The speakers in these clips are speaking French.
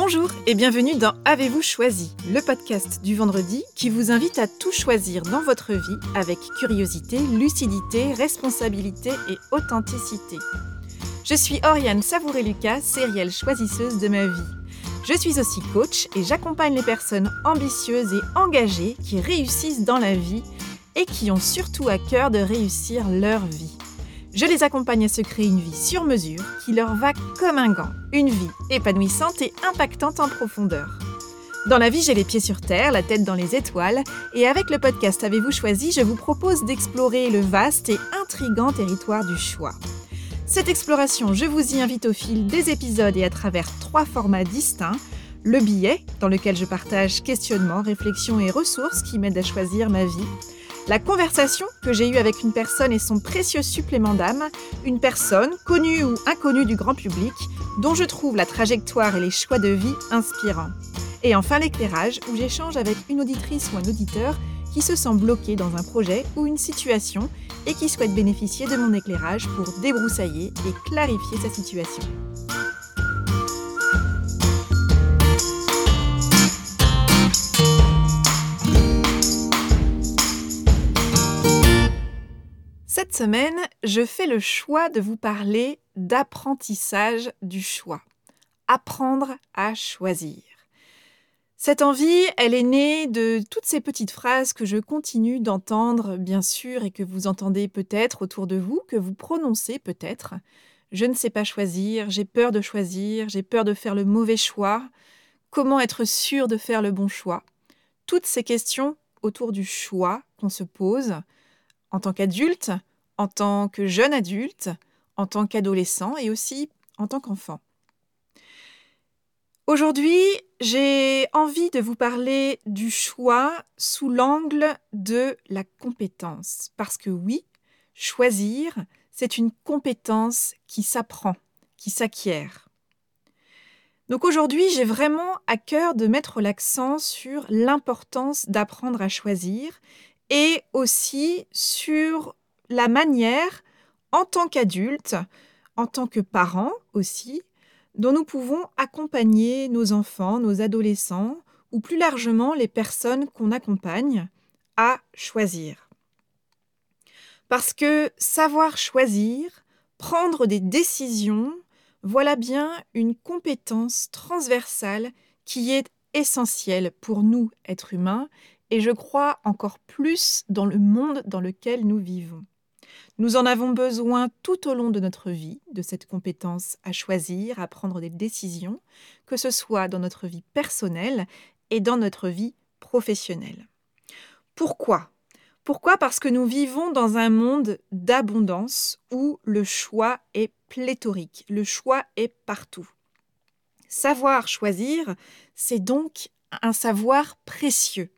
Bonjour et bienvenue dans Avez-vous choisi, le podcast du vendredi qui vous invite à tout choisir dans votre vie avec curiosité, lucidité, responsabilité et authenticité. Je suis Oriane Savouré-Lucas, sérielle choisisseuse de ma vie. Je suis aussi coach et j'accompagne les personnes ambitieuses et engagées qui réussissent dans la vie et qui ont surtout à cœur de réussir leur vie. Je les accompagne à se créer une vie sur mesure qui leur va comme un gant, une vie épanouissante et impactante en profondeur. Dans la vie, j'ai les pieds sur terre, la tête dans les étoiles, et avec le podcast Avez-vous choisi, je vous propose d'explorer le vaste et intrigant territoire du choix. Cette exploration, je vous y invite au fil des épisodes et à travers trois formats distincts. Le billet, dans lequel je partage questionnements, réflexions et ressources qui m'aident à choisir ma vie. La conversation que j'ai eue avec une personne et son précieux supplément d'âme, une personne, connue ou inconnue du grand public, dont je trouve la trajectoire et les choix de vie inspirants. Et enfin l'éclairage, où j'échange avec une auditrice ou un auditeur qui se sent bloqué dans un projet ou une situation et qui souhaite bénéficier de mon éclairage pour débroussailler et clarifier sa situation. Semaine, je fais le choix de vous parler d'apprentissage du choix. Apprendre à choisir. Cette envie, elle est née de toutes ces petites phrases que je continue d'entendre, bien sûr, et que vous entendez peut-être autour de vous, que vous prononcez peut-être. Je ne sais pas choisir, j'ai peur de choisir, j'ai peur de faire le mauvais choix. Comment être sûr de faire le bon choix? Toutes ces questions autour du choix qu'on se pose en tant qu'adulte, en tant que jeune adulte, en tant qu'adolescent et aussi en tant qu'enfant. Aujourd'hui, j'ai envie de vous parler du choix sous l'angle de la compétence. Parce que oui, choisir, c'est une compétence qui s'apprend, qui s'acquiert. Donc aujourd'hui, j'ai vraiment à cœur de mettre l'accent sur l'importance d'apprendre à choisir et aussi sur la manière, en tant qu'adulte, en tant que parent aussi, dont nous pouvons accompagner nos enfants, nos adolescents, ou plus largement les personnes qu'on accompagne à choisir. Parce que savoir choisir, prendre des décisions, voilà bien une compétence transversale qui est essentielle pour nous, êtres humains, et je crois encore plus dans le monde dans lequel nous vivons. Nous en avons besoin tout au long de notre vie, de cette compétence à choisir, à prendre des décisions, que ce soit dans notre vie personnelle et dans notre vie professionnelle. Pourquoi? Pourquoi? Parce que nous vivons dans un monde d'abondance où le choix est pléthorique, le choix est partout. Savoir choisir, c'est donc un savoir précieux.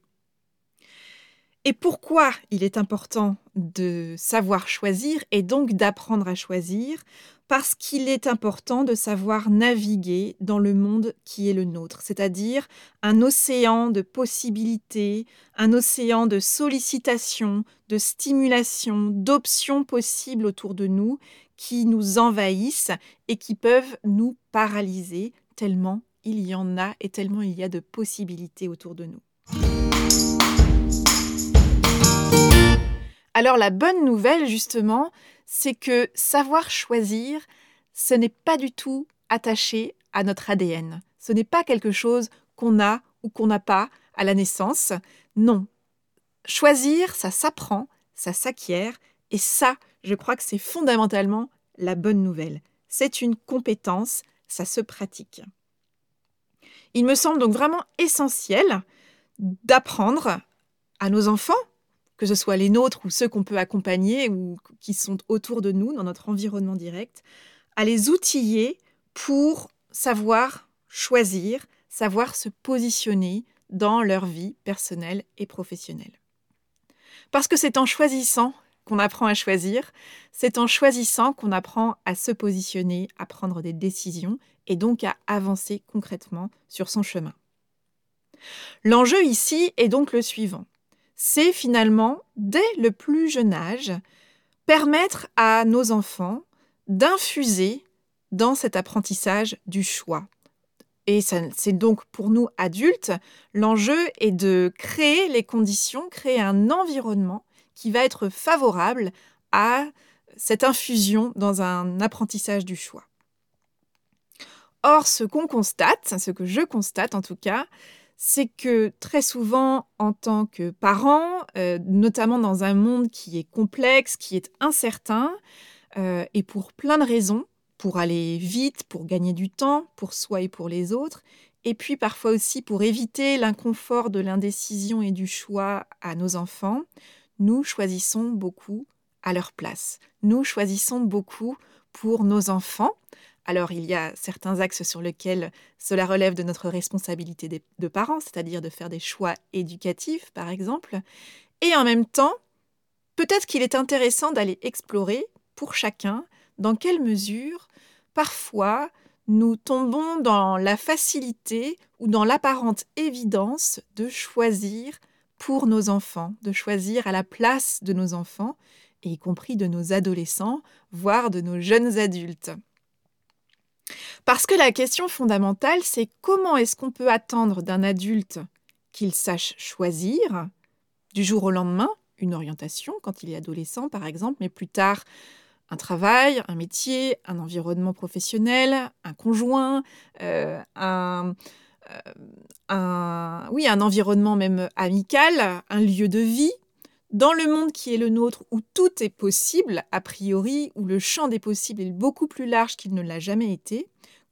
Et pourquoi il est important de savoir choisir et donc d'apprendre à choisir? Parce qu'il est important de savoir naviguer dans le monde qui est le nôtre, c'est-à-dire un océan de possibilités, un océan de sollicitations, de stimulations, d'options possibles autour de nous qui nous envahissent et qui peuvent nous paralyser tellement il y en a et tellement il y a de possibilités autour de nous. Alors la bonne nouvelle, justement, c'est que savoir choisir, ce n'est pas du tout attaché à notre ADN. Ce n'est pas quelque chose qu'on a ou qu'on n'a pas à la naissance. Non. Choisir, ça s'apprend, ça s'acquiert, et ça, je crois que c'est fondamentalement la bonne nouvelle. C'est une compétence, ça se pratique. Il me semble donc vraiment essentiel d'apprendre à nos enfants, que ce soit les nôtres ou ceux qu'on peut accompagner ou qui sont autour de nous dans notre environnement direct, à les outiller pour savoir choisir, savoir se positionner dans leur vie personnelle et professionnelle. Parce que c'est en choisissant qu'on apprend à choisir, c'est en choisissant qu'on apprend à se positionner, à prendre des décisions et donc à avancer concrètement sur son chemin. L'enjeu ici est donc le suivant c'est finalement, dès le plus jeune âge, permettre à nos enfants d'infuser dans cet apprentissage du choix. Et c'est donc pour nous adultes, l'enjeu est de créer les conditions, créer un environnement qui va être favorable à cette infusion dans un apprentissage du choix. Or, ce qu'on constate, ce que je constate en tout cas, c'est que très souvent, en tant que parents, euh, notamment dans un monde qui est complexe, qui est incertain, euh, et pour plein de raisons, pour aller vite, pour gagner du temps, pour soi et pour les autres, et puis parfois aussi pour éviter l'inconfort de l'indécision et du choix à nos enfants, nous choisissons beaucoup à leur place. Nous choisissons beaucoup pour nos enfants. Alors il y a certains axes sur lesquels cela relève de notre responsabilité de parents, c'est-à-dire de faire des choix éducatifs par exemple, et en même temps, peut-être qu'il est intéressant d'aller explorer pour chacun dans quelle mesure parfois nous tombons dans la facilité ou dans l'apparente évidence de choisir pour nos enfants, de choisir à la place de nos enfants, y compris de nos adolescents, voire de nos jeunes adultes. Parce que la question fondamentale, c'est comment est-ce qu'on peut attendre d'un adulte qu'il sache choisir du jour au lendemain une orientation quand il est adolescent par exemple, mais plus tard un travail, un métier, un environnement professionnel, un conjoint, euh, euh, un, oui, un environnement même amical, un lieu de vie, dans le monde qui est le nôtre, où tout est possible, a priori, où le champ des possibles est beaucoup plus large qu'il ne l'a jamais été,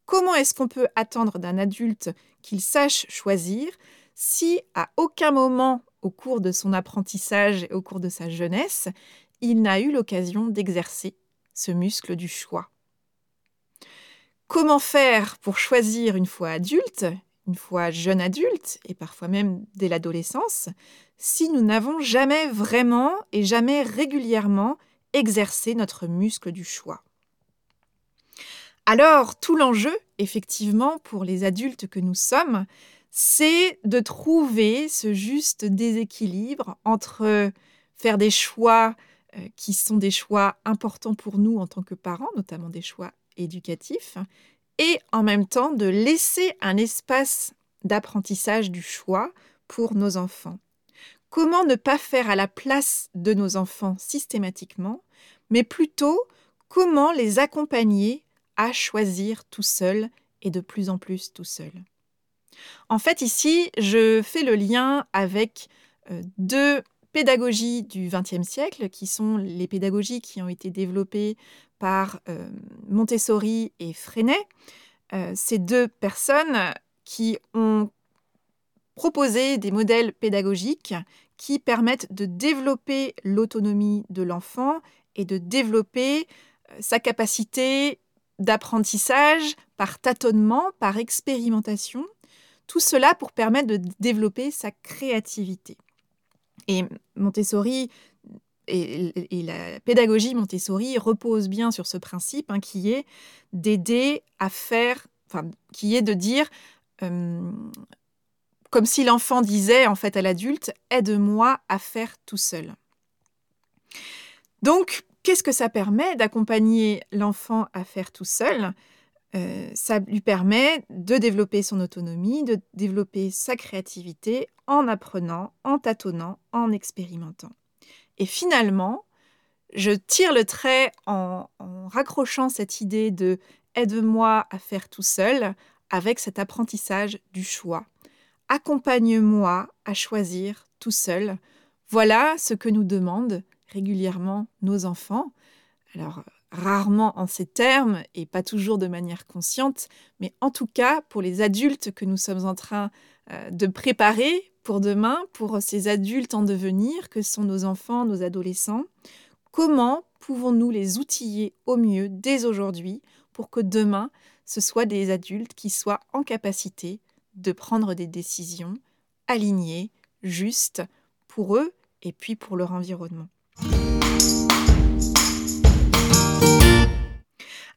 comment est-ce qu'on peut attendre d'un adulte qu'il sache choisir si à aucun moment au cours de son apprentissage et au cours de sa jeunesse, il n'a eu l'occasion d'exercer ce muscle du choix? Comment faire pour choisir une fois adulte, une fois jeune adulte, et parfois même dès l'adolescence, si nous n'avons jamais vraiment et jamais régulièrement exercé notre muscle du choix Alors, tout l'enjeu, effectivement, pour les adultes que nous sommes, c'est de trouver ce juste déséquilibre entre faire des choix euh, qui sont des choix importants pour nous en tant que parents, notamment des choix éducatifs, et en même temps de laisser un espace d'apprentissage du choix pour nos enfants. Comment ne pas faire à la place de nos enfants systématiquement, mais plutôt comment les accompagner à choisir tout seul et de plus en plus tout seul. En fait, ici, je fais le lien avec euh, deux pédagogies du XXe siècle, qui sont les pédagogies qui ont été développées par euh, Montessori et Freinet. Euh, ces deux personnes qui ont proposé des modèles pédagogiques qui permettent de développer l'autonomie de l'enfant et de développer euh, sa capacité d'apprentissage par tâtonnement, par expérimentation, tout cela pour permettre de développer sa créativité. Et Montessori et, la pédagogie Montessori repose bien sur ce principe hein, qui est d'aider à faire, qui est de dire, euh, comme si l'enfant disait en fait à l'adulte, aide-moi à faire tout seul. Donc, qu'est-ce que ça permet d'accompagner l'enfant à faire tout seul? Euh, ça lui permet de développer son autonomie, de développer sa créativité en apprenant, en tâtonnant, en expérimentant. Et finalement, je tire le trait en, raccrochant cette idée de aide-moi à faire tout seul avec cet apprentissage du choix. Accompagne-moi à choisir tout seul. Voilà ce que nous demandent régulièrement nos enfants. Alors, rarement en ces termes et pas toujours de manière consciente, mais en tout cas pour les adultes que nous sommes en train euh, de préparer pour demain, pour ces adultes en devenir que sont nos enfants, nos adolescents, comment pouvons-nous les outiller au mieux dès aujourd'hui pour que demain, ce soient des adultes qui soient en capacité de prendre des décisions alignées, justes pour eux et puis pour leur environnement.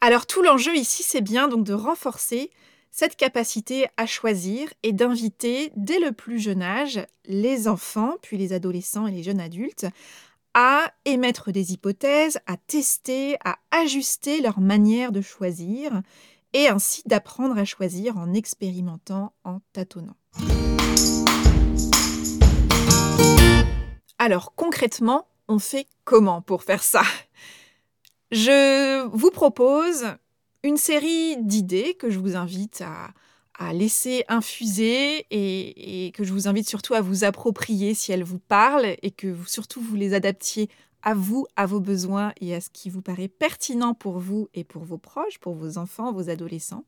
Alors tout l'enjeu ici, c'est bien donc de renforcer cette capacité à choisir et d'inviter dès le plus jeune âge les enfants, puis les adolescents et les jeunes adultes à émettre des hypothèses, à tester, à ajuster leur manière de choisir et ainsi d'apprendre à choisir en expérimentant, en tâtonnant. Alors concrètement, on fait comment pour faire ça? Je vous propose une série d'idées que je vous invite à, laisser infuser et, que je vous invite surtout à vous approprier si elles vous parlent et que vous, surtout vous les adaptiez à vous, à vos besoins et à ce qui vous paraît pertinent pour vous et pour vos proches, pour vos enfants, vos adolescents.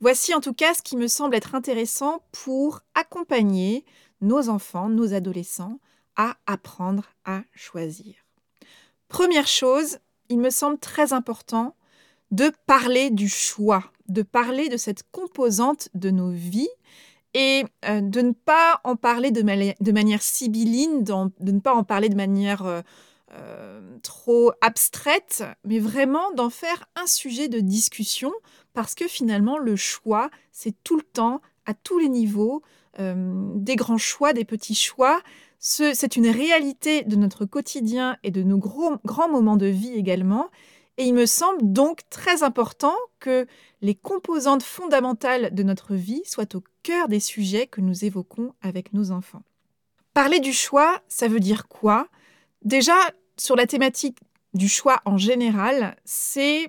Voici en tout cas ce qui me semble être intéressant pour accompagner nos enfants, nos adolescents à apprendre à choisir. Première chose, il me semble très important de parler du choix, de parler de cette composante de nos vies et euh, de ne pas en parler de, manière sibylline, de ne pas en parler de manière euh, euh, trop abstraite, mais vraiment d'en faire un sujet de discussion parce que finalement le choix, c'est tout le temps, à tous les niveaux, des grands choix, des petits choix, c'est une réalité de notre quotidien et de nos grands moments de vie également. Et il me semble donc très important que les composantes fondamentales de notre vie soient au cœur des sujets que nous évoquons avec nos enfants. Parler du choix, ça veut dire quoi? Déjà, sur la thématique du choix en général, c'est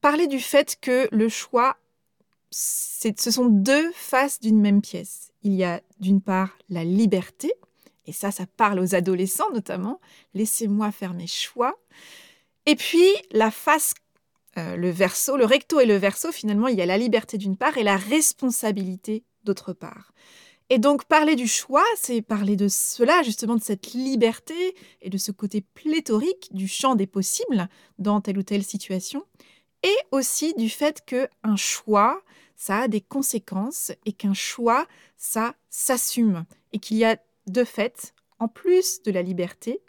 parler du fait que le choix, ce sont deux faces d'une même pièce. Il y a d'une part la liberté, et ça, ça parle aux adolescents notamment. Laissez-moi faire mes choix. Et puis, la face, euh, le verso, le recto et le verso, finalement, il y a la liberté d'une part et la responsabilité d'autre part. Et donc, parler du choix, c'est parler de cela, justement, de cette liberté et de ce côté pléthorique du champ des possibles dans telle ou telle situation. Et aussi du fait qu'un choix, ça a des conséquences et qu'un choix, ça s'assume. Et qu'il y a de fait, en plus de la liberté,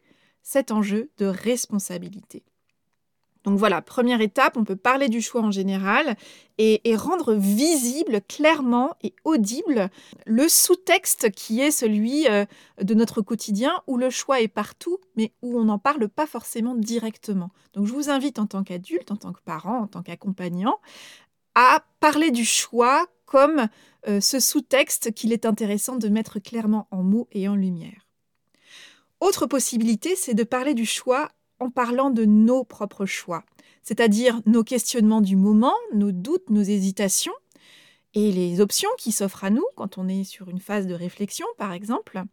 cet enjeu de responsabilité. Donc voilà, première étape, on peut parler du choix en général et, rendre visible, clairement et audible le sous-texte qui est celui euh, de notre quotidien où le choix est partout, mais où on n'en parle pas forcément directement. Donc je vous invite en tant qu'adulte, en tant que parent, en tant qu'accompagnant, à parler du choix comme euh, ce sous-texte qu'il est intéressant de mettre clairement en mots et en lumière. Autre possibilité, c'est de parler du choix en parlant de nos propres choix, c'est-à-dire nos questionnements du moment, nos doutes, nos hésitations, et les options qui s'offrent à nous quand on est sur une phase de réflexion, par exemple.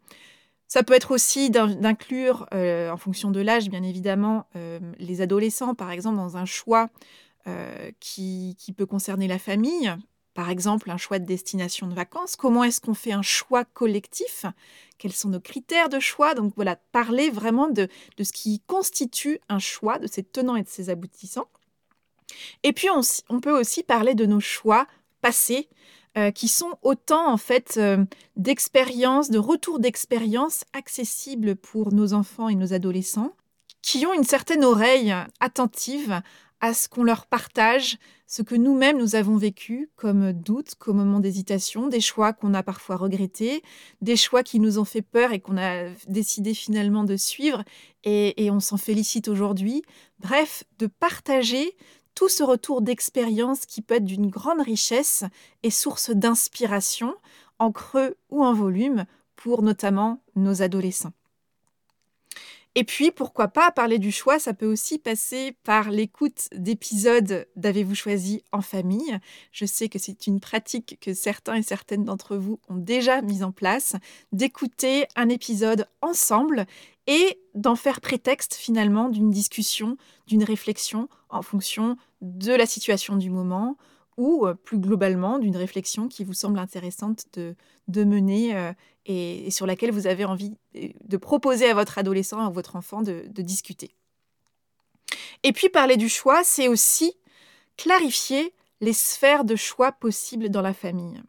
Ça peut être aussi d'inclure, euh, en fonction de l'âge, bien évidemment, euh, les adolescents, par exemple, dans un choix qui, peut concerner la famille, par exemple un choix de destination de vacances, comment est-ce qu'on fait un choix collectif, quels sont nos critères de choix, donc voilà, parler vraiment de, ce qui constitue un choix, de ses tenants et de ses aboutissants. Et puis on, peut aussi parler de nos choix passés, euh, qui sont autant en fait euh, d'expériences, de retours d'expériences accessibles pour nos enfants et nos adolescents, qui ont une certaine oreille attentive à ce qu'on leur partage, ce que nous-mêmes nous avons vécu comme doutes, comme moments d'hésitation, des choix qu'on a parfois regrettés, des choix qui nous ont fait peur et qu'on a décidé finalement de suivre et, on s'en félicite aujourd'hui. Bref, de partager tout ce retour d'expérience qui peut être d'une grande richesse et source d'inspiration en creux ou en volume pour notamment nos adolescents. Et puis, pourquoi pas, parler du choix, ça peut aussi passer par l'écoute d'épisodes d'Avez-vous choisi en famille. Je sais que c'est une pratique que certains et certaines d'entre vous ont déjà mise en place, d'écouter un épisode ensemble et d'en faire prétexte finalement d'une discussion, d'une réflexion en fonction de la situation du moment, ou euh, plus globalement d'une réflexion qui vous semble intéressante de, mener euh, et, sur laquelle vous avez envie euh, de proposer à votre adolescent, à votre enfant de, de discuter. Et puis parler du choix, c'est aussi clarifier les sphères de choix possibles dans la famille.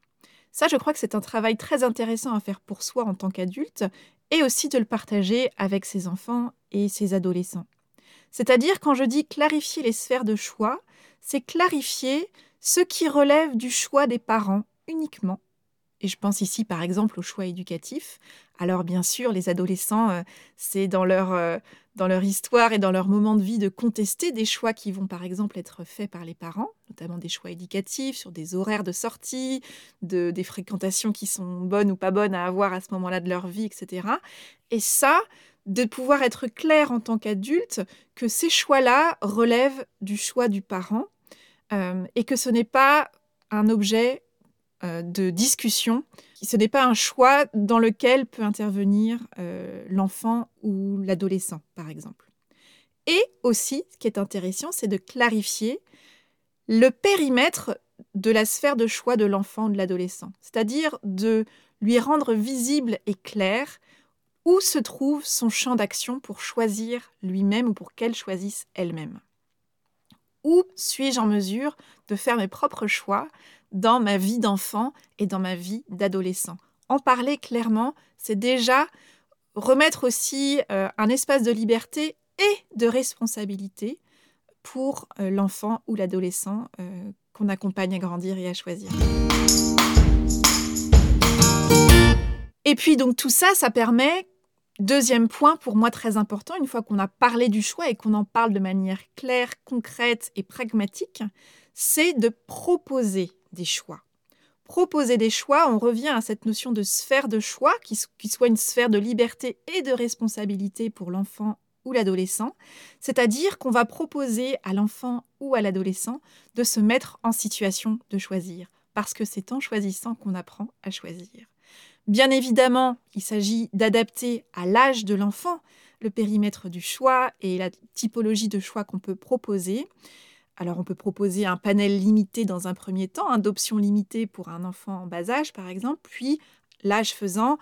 Ça, je crois que c'est un travail très intéressant à faire pour soi en tant qu'adulte et aussi de le partager avec ses enfants et ses adolescents. C'est-à-dire, quand je dis clarifier les sphères de choix, c'est clarifier ce qui relève du choix des parents uniquement Et je pense ici par exemple au choix éducatif. Alors bien sûr, les adolescents, euh, c'est dans leur, euh, dans leur histoire et dans leur moment de vie de contester des choix qui vont par exemple être faits par les parents, notamment des choix éducatifs sur des horaires de sortie, de, des fréquentations qui sont bonnes ou pas bonnes à avoir à ce moment-là de leur vie, etc. Et ça, de pouvoir être clair en tant qu'adulte que ces choix-là relèvent du choix du parent euh, et que ce n'est pas un objet de discussion. Ce n'est pas un choix dans lequel peut intervenir euh, l'enfant ou l'adolescent, par exemple. Et aussi, ce qui est intéressant, c'est de clarifier le périmètre de la sphère de choix de l'enfant ou de l'adolescent, c'est-à-dire de lui rendre visible et clair où se trouve son champ d'action pour choisir lui-même ou pour qu'elle choisisse elle-même. Où suis-je en mesure de faire mes propres choix dans ma vie d'enfant et dans ma vie d'adolescent. En parler clairement, c'est déjà remettre aussi euh, un espace de liberté et de responsabilité pour euh, l'enfant ou l'adolescent euh, qu'on accompagne à grandir et à choisir. Et puis donc tout ça, ça permet, deuxième point pour moi très important, une fois qu'on a parlé du choix et qu'on en parle de manière claire, concrète et pragmatique, c'est de proposer des choix. Proposer des choix, on revient à cette notion de sphère de choix, qui, soit une sphère de liberté et de responsabilité pour l'enfant ou l'adolescent, c'est-à-dire qu'on va proposer à l'enfant ou à l'adolescent de se mettre en situation de choisir, parce que c'est en choisissant qu'on apprend à choisir. Bien évidemment, il s'agit d'adapter à l'âge de l'enfant le périmètre du choix et la typologie de choix qu'on peut proposer. Alors on peut proposer un panel limité dans un premier temps, hein, d'options limitées pour un enfant en bas âge par exemple, puis l'âge faisant,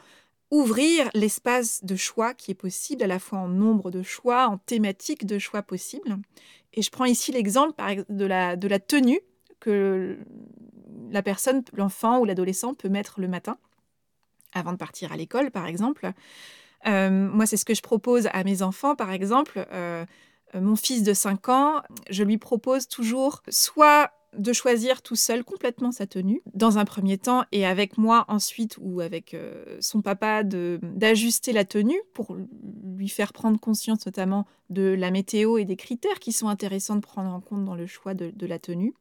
ouvrir l'espace de choix qui est possible, à la fois en nombre de choix, en thématique de choix possibles. Et je prends ici l'exemple de la, tenue que la personne, l'enfant ou l'adolescent peut mettre le matin, avant de partir à l'école par exemple. Euh, moi, c'est ce que je propose à mes enfants, par exemple. Euh, mon fils de 5 ans, je lui propose toujours soit de choisir tout seul complètement sa tenue dans un premier temps et avec moi ensuite ou avec euh, son papa d'ajuster la tenue pour lui faire prendre conscience notamment de la météo et des critères qui sont intéressants de prendre en compte dans le choix de, la tenue.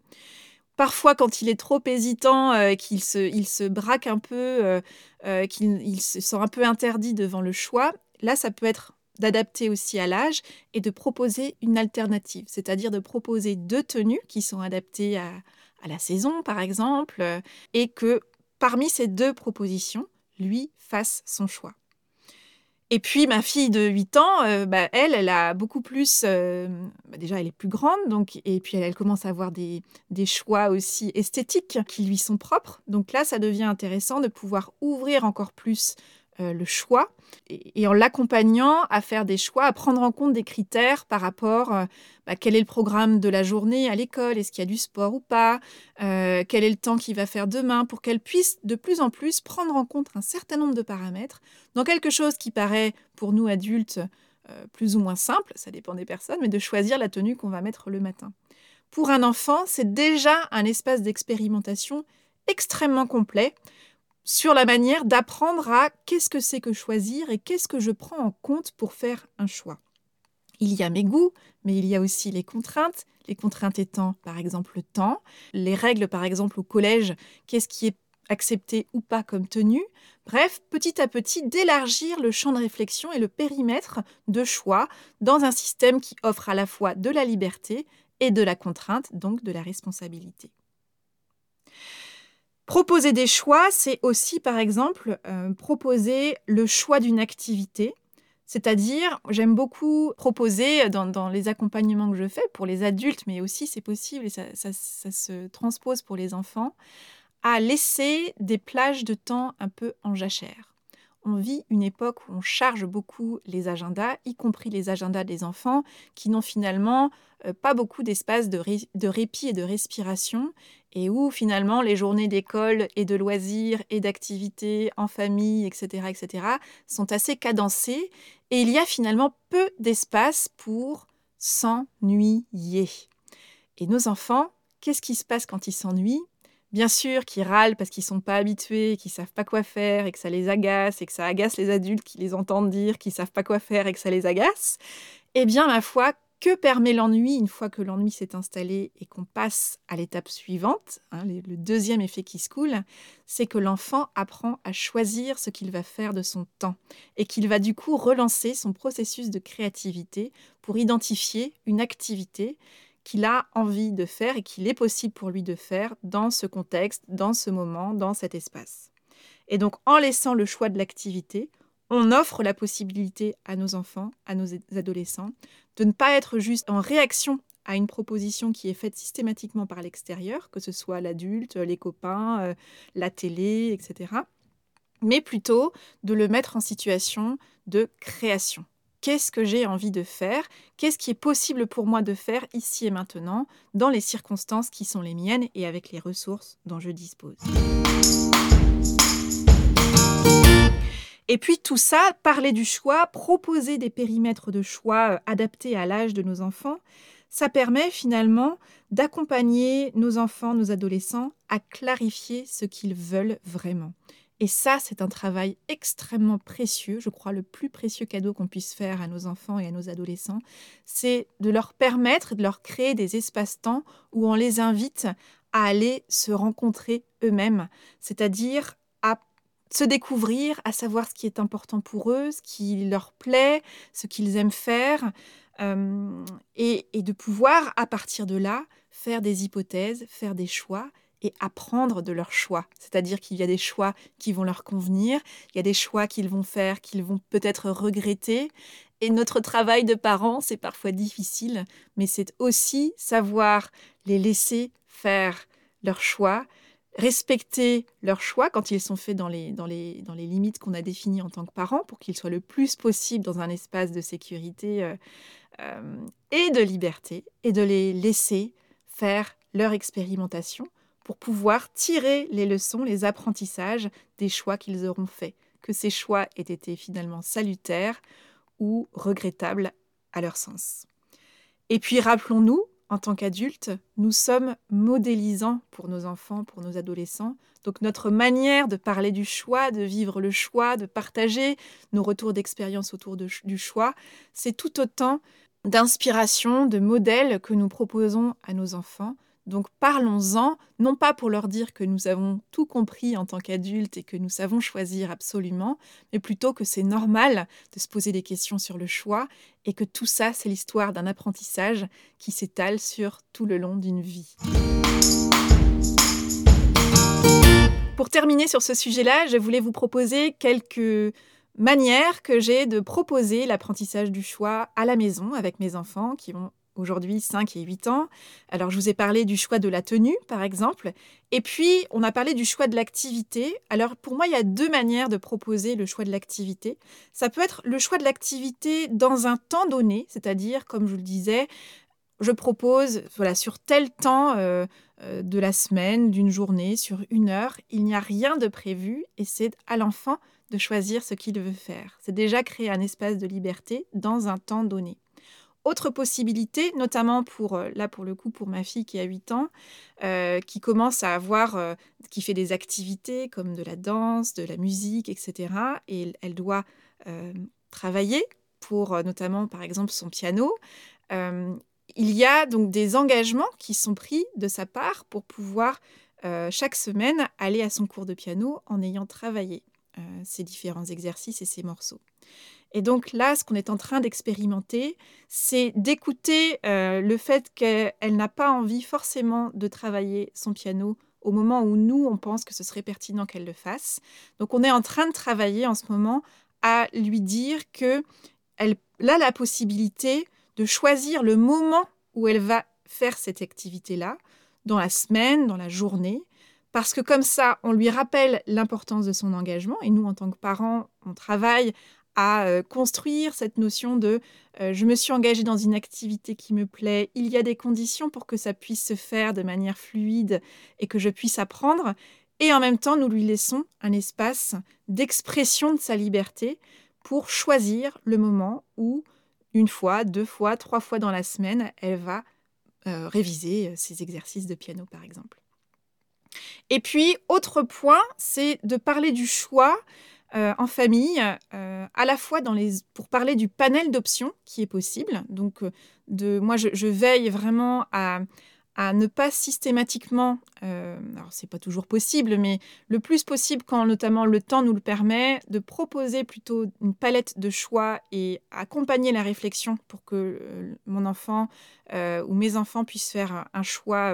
Parfois, quand il est trop hésitant, euh, qu'il se, il se braque un peu, qu'il se sent un peu interdit devant le choix, là, ça peut être d'adapter aussi à l'âge et de proposer une alternative, c'est-à-dire de proposer deux tenues qui sont adaptées à, la saison, par exemple, euh, et que parmi ces deux propositions, lui fasse son choix. Et puis ma fille de 8 ans, euh, bah, elle, elle a beaucoup plus... Euh, bah, déjà, elle est plus grande, donc, et puis elle, commence à avoir des, des, choix aussi esthétiques qui lui sont propres. Donc là, ça devient intéressant de pouvoir ouvrir encore plus euh, le choix et, en l'accompagnant à faire des choix, à prendre en compte des critères par rapport à bah, quel est le programme de la journée à l'école, est-ce qu'il y a du sport ou pas, euh, quel est le temps qu'il va faire demain, pour qu'elle puisse de plus en plus prendre en compte un certain nombre de paramètres dans quelque chose qui paraît pour nous adultes euh, plus ou moins simple, ça dépend des personnes, mais de choisir la tenue qu'on va mettre le matin. Pour un enfant, c'est déjà un espace d'expérimentation extrêmement complet sur la manière d'apprendre à qu'est-ce que c'est que choisir et qu'est-ce que je prends en compte pour faire un choix. Il y a mes goûts, mais il y a aussi les contraintes, les contraintes étant par exemple le temps, les règles par exemple au collège, qu'est-ce qui est accepté ou pas comme tenue. Bref, petit à petit, d'élargir le champ de réflexion et le périmètre de choix dans un système qui offre à la fois de la liberté et de la contrainte, donc de la responsabilité. Proposer des choix, c'est aussi, par exemple, euh, proposer le choix d'une activité. C'est-à-dire, j'aime beaucoup proposer dans, les accompagnements que je fais pour les adultes, mais aussi c'est possible et ça, se transpose pour les enfants, à laisser des plages de temps un peu en jachère. On vit une époque où on charge beaucoup les agendas, y compris les agendas des enfants, qui n'ont finalement euh, pas beaucoup d'espace de, de répit et de respiration, et où finalement les journées d'école et de loisirs et d'activités en famille, etc., etc., sont assez cadencées et il y a finalement peu d'espace pour s'ennuyer. Et nos enfants, qu'est-ce qui se passe quand ils s'ennuient? Bien sûr, qui râlent parce qu'ils sont pas habitués, qu'ils savent pas quoi faire et que ça les agace et que ça agace les adultes qui les entendent dire qu'ils savent pas quoi faire et que ça les agace, eh bien, ma foi, que permet l'ennui une fois que l'ennui s'est installé et qu'on passe à l'étape suivante hein, Le deuxième effet qui se coule, c'est que l'enfant apprend à choisir ce qu'il va faire de son temps et qu'il va du coup relancer son processus de créativité pour identifier une activité qu'il a envie de faire et qu'il est possible pour lui de faire dans ce contexte, dans ce moment, dans cet espace. Et donc en laissant le choix de l'activité, on offre la possibilité à nos enfants, à nos adolescents, de ne pas être juste en réaction à une proposition qui est faite systématiquement par l'extérieur, que ce soit l'adulte, les copains, euh, la télé, etc., mais plutôt de le mettre en situation de création. Qu'est-ce que j'ai envie de faire? Qu'est-ce qui est possible pour moi de faire ici et maintenant, dans les circonstances qui sont les miennes et avec les ressources dont je dispose? Et puis tout ça, parler du choix, proposer des périmètres de choix euh, adaptés à l'âge de nos enfants, ça permet finalement d'accompagner nos enfants, nos adolescents à clarifier ce qu'ils veulent vraiment. Et ça, c'est un travail extrêmement précieux, je crois le plus précieux cadeau qu'on puisse faire à nos enfants et à nos adolescents, c'est de leur permettre, de leur créer des espaces-temps où on les invite à aller se rencontrer eux-mêmes, c'est-à-dire se découvrir, à savoir ce qui est important pour eux, ce qui leur plaît, ce qu'ils aiment faire, euh, et, de pouvoir, à partir de là, faire des hypothèses, faire des choix et apprendre de leurs choix. C'est-à-dire qu'il y a des choix qui vont leur convenir, il y a des choix qu'ils vont faire, qu'ils vont peut-être regretter. Et notre travail de parents, c'est parfois difficile, mais c'est aussi savoir les laisser faire leurs choix, respecter leurs choix quand ils sont faits dans les, dans les, dans les limites qu'on a définies en tant que parents pour qu'ils soient le plus possible dans un espace de sécurité euh, euh, et de liberté et de les laisser faire leur expérimentation pour pouvoir tirer les leçons, les apprentissages des choix qu'ils auront faits, que ces choix aient été finalement salutaires ou regrettables à leur sens. Et puis rappelons-nous en tant qu'adultes, nous sommes modélisants pour nos enfants, pour nos adolescents. Donc notre manière de parler du choix, de vivre le choix, de partager nos retours d'expérience autour du choix, c'est tout autant d'inspiration, de modèles que nous proposons à nos enfants donc parlons-en, non pas pour leur dire que nous avons tout compris en tant qu'adultes et que nous savons choisir absolument, mais plutôt que c'est normal de se poser des questions sur le choix et que tout ça, c'est l'histoire d'un apprentissage qui s'étale sur tout le long d'une vie. Pour terminer sur ce sujet-là, je voulais vous proposer quelques manières que j'ai de proposer l'apprentissage du choix à la maison avec mes enfants qui ont aujourd'hui 5 et 8 ans. Alors je vous ai parlé du choix de la tenue, par exemple. Et puis, on a parlé du choix de l'activité. Alors pour moi, il y a deux manières de proposer le choix de l'activité. Ça peut être le choix de l'activité dans un temps donné, c'est-à-dire, comme je vous le disais, je propose, voilà, sur tel temps euh, euh, de la semaine, d'une journée, sur une heure, il n'y a rien de prévu et c'est à l'enfant de choisir ce qu'il veut faire. C'est déjà créer un espace de liberté dans un temps donné. Autre possibilité, notamment pour, euh, là pour le coup, pour ma fille qui a 8 ans, euh, qui commence à avoir, euh, qui fait des activités comme de la danse, de la musique, etc. Et elle doit travailler pour notamment, par exemple, son piano. il y a donc des engagements qui sont pris de sa part pour pouvoir chaque semaine aller à son cours de piano en ayant travaillé ces différents exercices et ces morceaux. Et donc là, ce qu'on est en train d'expérimenter, c'est d'écouter euh, le fait qu'elle n'a pas envie forcément de travailler son piano au moment où nous, on pense que ce serait pertinent qu'elle le fasse. Donc on est en train de travailler en ce moment à lui dire que elle a la possibilité de choisir le moment où elle va faire cette activité-là, dans la semaine, dans la journée, parce que comme ça, on lui rappelle l'importance de son engagement, et nous, en tant que parents, on travaille à euh, construire cette notion de euh, je me suis engagée dans une activité qui me plaît, il y a des conditions pour que ça puisse se faire de manière fluide et que je puisse apprendre, et en même temps nous lui laissons un espace d'expression de sa liberté pour choisir le moment où, une fois, deux fois, trois fois dans la semaine, elle va euh, réviser ses exercices de piano par exemple. Et puis, autre point, c'est de parler du choix euh, en famille, euh, à la fois pour parler du panel d'options qui est possible. Donc, euh, moi, je, veille vraiment à, ne pas systématiquement, euh, alors c'est pas toujours possible, mais le plus possible quand notamment le temps nous le permet, de proposer plutôt une palette de choix et accompagner la réflexion pour que mon enfant ou mes enfants puissent faire un choix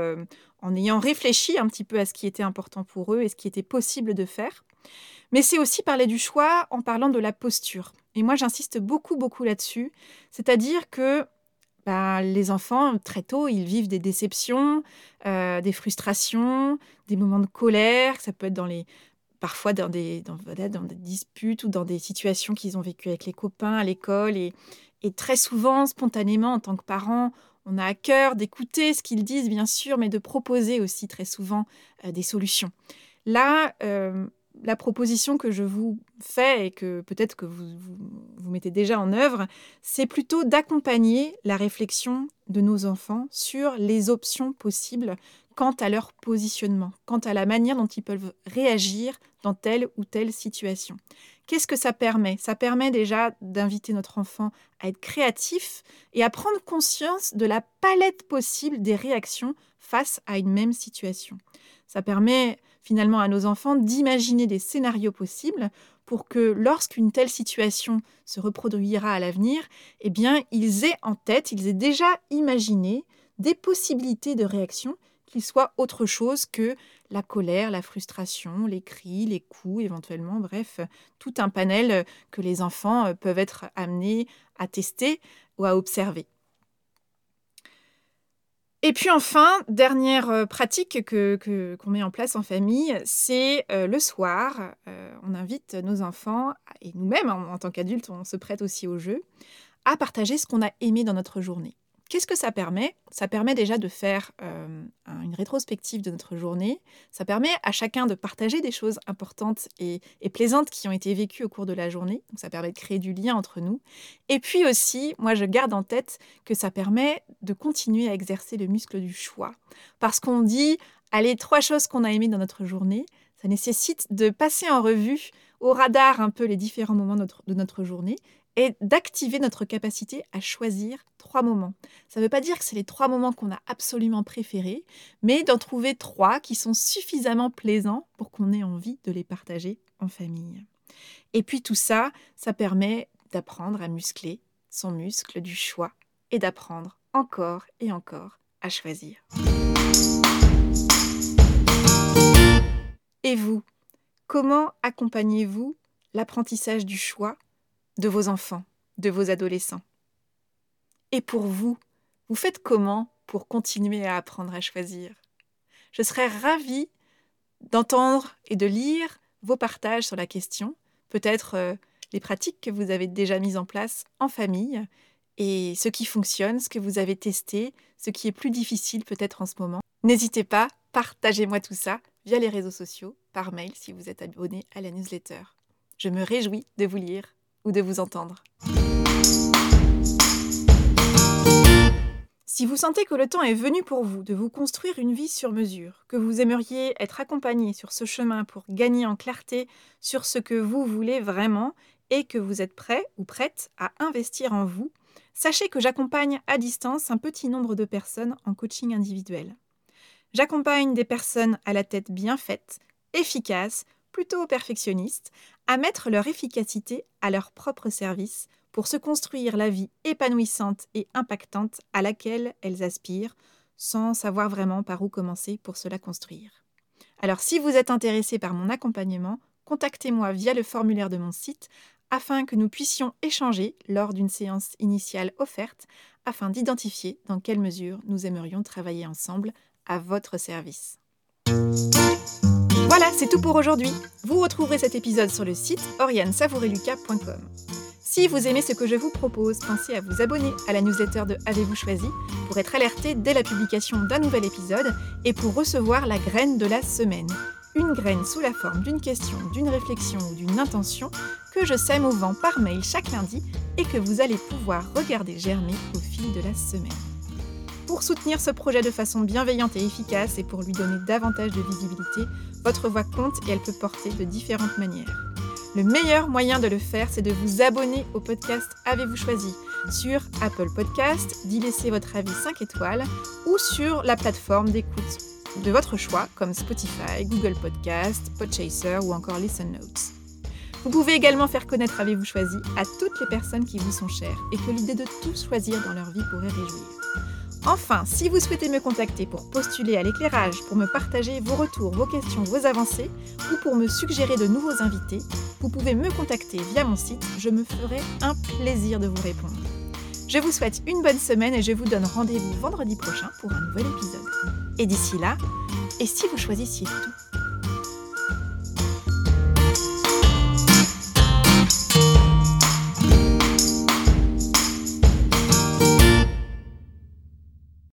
en ayant réfléchi un petit peu à ce qui était important pour eux et ce qui était possible de faire. Mais c'est aussi parler du choix en parlant de la posture. Et moi j'insiste beaucoup beaucoup là-dessus, c'est-à-dire que bah, les enfants, très tôt, ils vivent des déceptions, euh, des frustrations, des moments de colère. Ça peut être parfois dans des, disputes ou dans des situations qu'ils ont vécues avec les copains à l'école. Et, et très souvent, spontanément, en tant que parents, on a à cœur d'écouter ce qu'ils disent, bien sûr, mais de proposer aussi très souvent euh, des solutions. Là, euh, la proposition que je vous fais et que peut-être que vous, vous, mettez déjà en œuvre, c'est plutôt d'accompagner la réflexion de nos enfants sur les options possibles quant à leur positionnement, quant à la manière dont ils peuvent réagir dans telle ou telle situation. Qu'est-ce que ça permet? Ça permet déjà d'inviter notre enfant à être créatif et à prendre conscience de la palette possible des réactions face à une même situation. Ça permet finalement à nos enfants d'imaginer des scénarios possibles pour que lorsqu'une telle situation se reproduira à l'avenir, eh bien, ils aient en tête, ils aient déjà imaginé des possibilités de réaction qui soient autre chose que la colère, la frustration, les cris, les coups éventuellement, bref, tout un panel que les enfants peuvent être amenés à tester ou à observer. Et puis enfin, dernière euh, pratique que, qu'on met en place en famille, c'est euh, le soir, euh, on invite nos enfants, et nous-mêmes en, en tant qu'adultes, on se prête aussi au jeu, à partager ce qu'on a aimé dans notre journée. Qu'est-ce que ça permet? Ça permet déjà de faire euh, une rétrospective de notre journée. Ça permet à chacun de partager des choses importantes et, plaisantes qui ont été vécues au cours de la journée. Ça permet de créer du lien entre nous. Et puis aussi, moi je garde en tête que ça permet de continuer à exercer le muscle du choix. Parce qu'on dit, allez, trois choses qu'on a aimées dans notre journée, ça nécessite de passer en revue au radar un peu les différents moments de notre journée et d'activer notre capacité à choisir trois moments. Ça ne veut pas dire que c'est les trois moments qu'on a absolument préférés, mais d'en trouver trois qui sont suffisamment plaisants pour qu'on ait envie de les partager en famille. Et puis tout ça, ça permet d'apprendre à muscler son muscle du choix et d'apprendre encore et encore à choisir. Et vous, comment accompagnez-vous l'apprentissage du choix de vos enfants, de vos adolescents. Et pour vous, vous faites comment pour continuer à apprendre à choisir? Je serais ravie d'entendre et de lire vos partages sur la question, peut-être euh, les pratiques que vous avez déjà mises en place en famille et ce qui fonctionne, ce que vous avez testé, ce qui est plus difficile peut-être en ce moment. N'hésitez pas, partagez-moi tout ça via les réseaux sociaux, par mail si vous êtes abonné à la newsletter. Je me réjouis de vous lire ou de vous entendre. Si vous sentez que le temps est venu pour vous de vous construire une vie sur mesure, que vous aimeriez être accompagné sur ce chemin pour gagner en clarté sur ce que vous voulez vraiment et que vous êtes prêt ou prête à investir en vous, sachez que j'accompagne à distance un petit nombre de personnes en coaching individuel. J'accompagne des personnes à la tête bien faite, efficaces, plutôt perfectionnistes, à mettre leur efficacité à leur propre service pour se construire la vie épanouissante et impactante à laquelle elles aspirent, sans savoir vraiment par où commencer pour cela construire. Alors si vous êtes intéressé par mon accompagnement, contactez-moi via le formulaire de mon site afin que nous puissions échanger lors d'une séance initiale offerte afin d'identifier dans quelle mesure nous aimerions travailler ensemble à votre service. Voilà, c'est tout pour aujourd'hui. Vous retrouverez cet épisode sur le site oriansavoureluca.com. Si vous aimez ce que je vous propose, pensez à vous abonner à la newsletter de Avez-vous choisi pour être alerté dès la publication d'un nouvel épisode et pour recevoir la graine de la semaine. Une graine sous la forme d'une question, d'une réflexion ou d'une intention que je sème au vent par mail chaque lundi et que vous allez pouvoir regarder germer au fil de la semaine. Pour soutenir ce projet de façon bienveillante et efficace et pour lui donner davantage de visibilité, votre voix compte et elle peut porter de différentes manières. Le meilleur moyen de le faire, c'est de vous abonner au podcast Avez-vous choisi sur Apple Podcast, d'y laisser votre avis 5 étoiles ou sur la plateforme d'écoute de votre choix comme Spotify, Google Podcast, Podchaser ou encore Listen Notes. Vous pouvez également faire connaître Avez-vous choisi à toutes les personnes qui vous sont chères et que l'idée de tout choisir dans leur vie pourrait réjouir. Enfin, si vous souhaitez me contacter pour postuler à l'éclairage, pour me partager vos retours, vos questions, vos avancées, ou pour me suggérer de nouveaux invités, vous pouvez me contacter via mon site, je me ferai un plaisir de vous répondre. Je vous souhaite une bonne semaine et je vous donne rendez-vous vendredi prochain pour un nouvel épisode. Et d'ici là, et si vous choisissiez tout?